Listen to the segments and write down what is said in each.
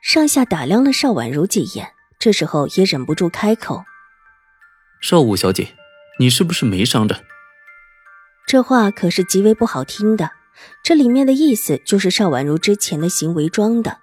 上下打量了邵婉如几眼，这时候也忍不住开口：“邵武小姐，你是不是没伤着？”这话可是极为不好听的，这里面的意思就是邵婉如之前的行为装的，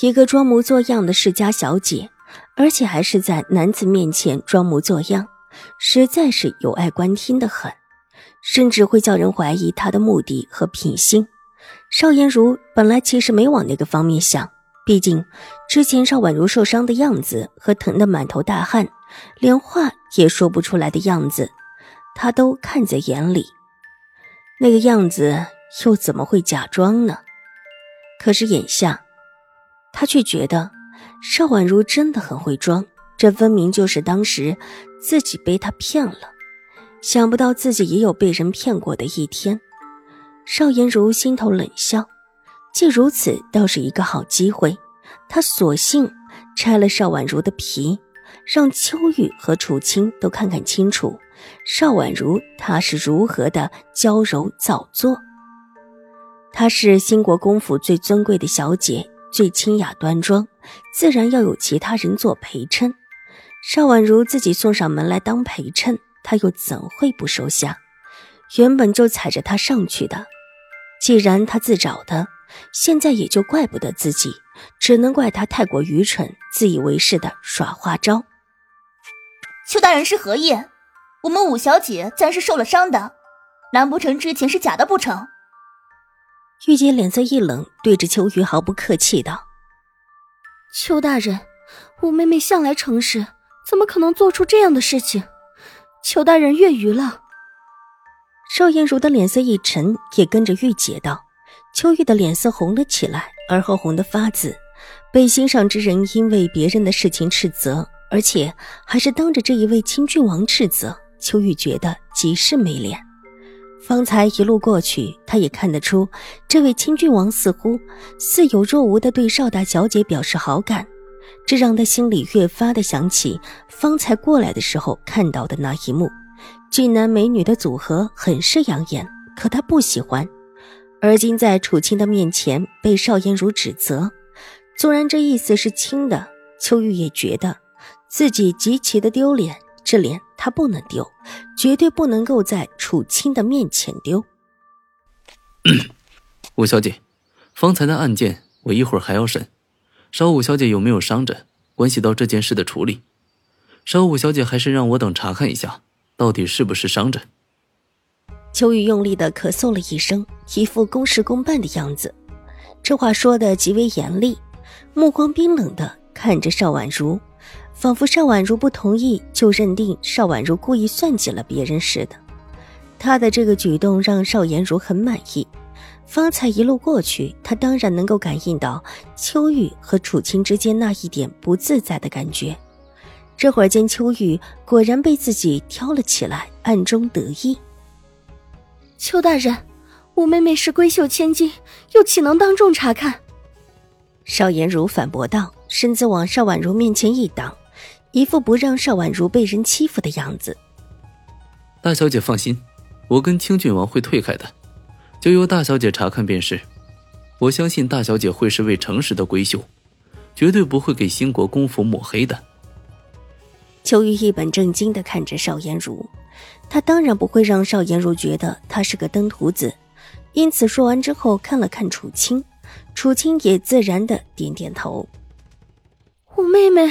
一个装模作样的世家小姐，而且还是在男子面前装模作样，实在是有碍观听的很，甚至会叫人怀疑她的目的和品性。邵颜如本来其实没往那个方面想。毕竟，之前邵婉如受伤的样子和疼得满头大汗，连话也说不出来的样子，他都看在眼里。那个样子又怎么会假装呢？可是眼下，他却觉得邵婉如真的很会装。这分明就是当时自己被他骗了。想不到自己也有被人骗过的一天。邵颜如心头冷笑。既如此，倒是一个好机会。他索性拆了邵婉如的皮，让秋雨和楚青都看看清楚，邵婉如她是如何的娇柔造作。她是兴国公府最尊贵的小姐，最清雅端庄，自然要有其他人做陪衬。邵婉如自己送上门来当陪衬，她又怎会不收下？原本就踩着她上去的，既然她自找的。现在也就怪不得自己，只能怪他太过愚蠢，自以为是的耍花招。邱大人是何意？我们五小姐自然是受了伤的，难不成之前是假的不成？玉洁脸色一冷，对着秋雨毫不客气道：“邱大人，五妹妹向来诚实，怎么可能做出这样的事情？邱大人越狱了。”邵颜如的脸色一沉，也跟着玉洁道。秋玉的脸色红了起来，而后红得发紫。被心上之人因为别人的事情斥责，而且还是当着这一位亲郡王斥责，秋玉觉得极是没脸。方才一路过去，他也看得出，这位亲郡王似乎似有若无的对邵大小姐表示好感，这让他心里越发的想起方才过来的时候看到的那一幕，俊男美女的组合很是养眼，可他不喜欢。而今在楚青的面前被邵颜如指责，纵然这意思是轻的，秋玉也觉得自己极其的丢脸。这脸他不能丢，绝对不能够在楚青的面前丢。五小姐，方才的案件我一会儿还要审，邵五小姐有没有伤着，关系到这件事的处理。邵五小姐还是让我等查看一下，到底是不是伤着。秋雨用力的咳嗽了一声，一副公事公办的样子。这话说的极为严厉，目光冰冷的看着邵婉如，仿佛邵婉如不同意就认定邵婉如故意算计了别人似的。他的这个举动让邵颜如很满意。方才一路过去，他当然能够感应到秋雨和楚青之间那一点不自在的感觉。这会儿见秋雨果然被自己挑了起来，暗中得意。邱大人，我妹妹是闺秀千金，又岂能当众查看？邵颜如反驳道，身子往邵婉如面前一挡，一副不让邵婉如被人欺负的样子。大小姐放心，我跟清郡王会退开的，就由大小姐查看便是。我相信大小姐会是位诚实的闺秀，绝对不会给兴国公府抹黑的。秋玉一本正经的看着邵颜如。他当然不会让邵颜如觉得他是个登徒子，因此说完之后看了看楚青，楚青也自然的点点头。我妹妹，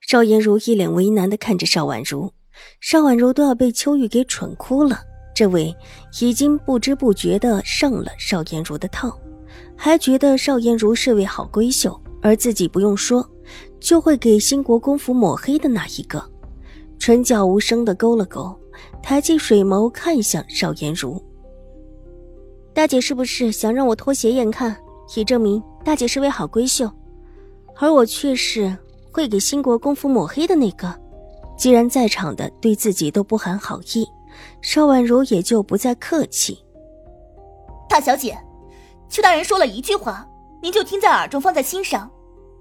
邵颜如一脸为难的看着邵婉如，邵婉如都要被秋玉给蠢哭了。这位已经不知不觉的上了邵颜如的套，还觉得邵颜如是位好闺秀，而自己不用说，就会给兴国公府抹黑的那一个。唇角无声的勾了勾，抬起水眸看向邵颜如。大姐是不是想让我脱鞋验看，以证明大姐是位好闺秀，而我却是会给兴国公府抹黑的那个。既然在场的对自己都不含好意，邵婉如也就不再客气。大小姐，邱大人说了一句话，您就听在耳中，放在心上。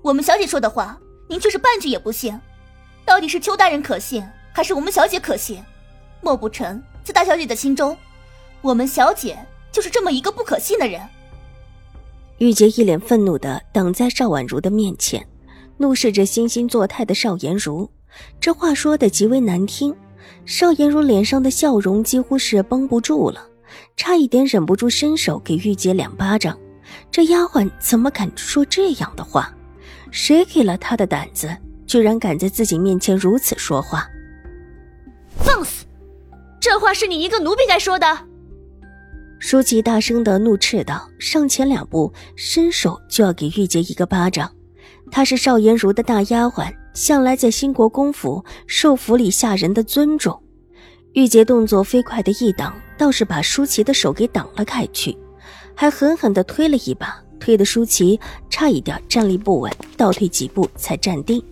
我们小姐说的话，您却是半句也不信。到底是邱大人可信，还是我们小姐可信？莫不成在大小姐的心中，我们小姐就是这么一个不可信的人？玉洁一脸愤怒的挡在邵婉如的面前，怒视着惺惺作态的邵颜如。这话说的极为难听，邵颜如脸上的笑容几乎是绷不住了，差一点忍不住伸手给玉洁两巴掌。这丫鬟怎么敢说这样的话？谁给了她的胆子，居然敢在自己面前如此说话？放肆！这话是你一个奴婢该说的。舒淇大声的怒斥道，上前两步，伸手就要给玉洁一个巴掌。她是邵颜如的大丫鬟。向来在兴国公府受府里下人的尊重，玉洁动作飞快的一挡，倒是把舒淇的手给挡了开去，还狠狠的推了一把，推的舒淇差一点站立不稳，倒退几步才站定。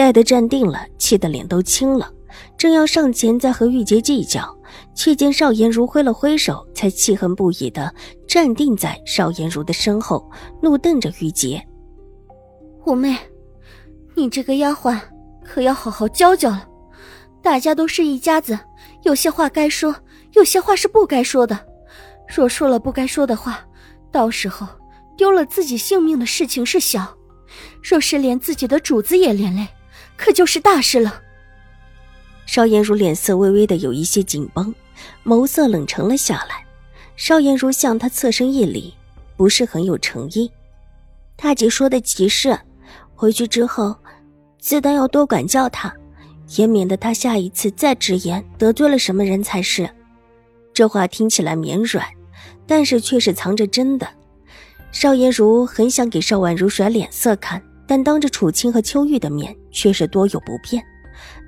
待得站定了，气得脸都青了，正要上前再和玉洁计较，却见邵颜如挥了挥手，才气恨不已的站定在邵颜如的身后，怒瞪着玉洁：“五妹。”你这个丫鬟可要好好教教了。大家都是一家子，有些话该说，有些话是不该说的。若说了不该说的话，到时候丢了自己性命的事情是小；若是连自己的主子也连累，可就是大事了。邵颜如脸色微微的有一些紧绷，眸色冷沉了下来。邵颜如向他侧身一礼，不是很有诚意。大姐说的极是，回去之后。自当要多管教他，也免得他下一次再直言得罪了什么人才是。这话听起来绵软，但是却是藏着真的。邵颜如很想给邵婉如甩脸色看，但当着楚青和秋玉的面，却是多有不便。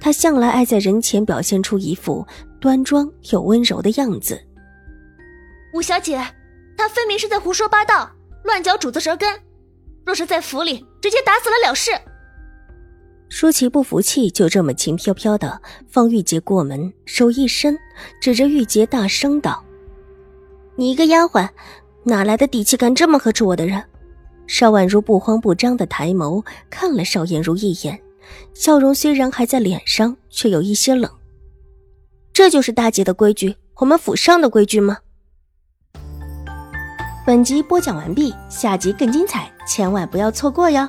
他向来爱在人前表现出一副端庄又温柔的样子。五小姐，她分明是在胡说八道，乱嚼主子舌根。若是在府里，直接打死了了事。舒淇不服气，就这么轻飘飘的放玉洁过门，手一伸，指着玉洁大声道：“你一个丫鬟，哪来的底气敢这么呵斥我的人？”邵婉如不慌不张的抬眸看了邵颜如一眼，笑容虽然还在脸上，却有一些冷。这就是大姐的规矩，我们府上的规矩吗？本集播讲完毕，下集更精彩，千万不要错过哟。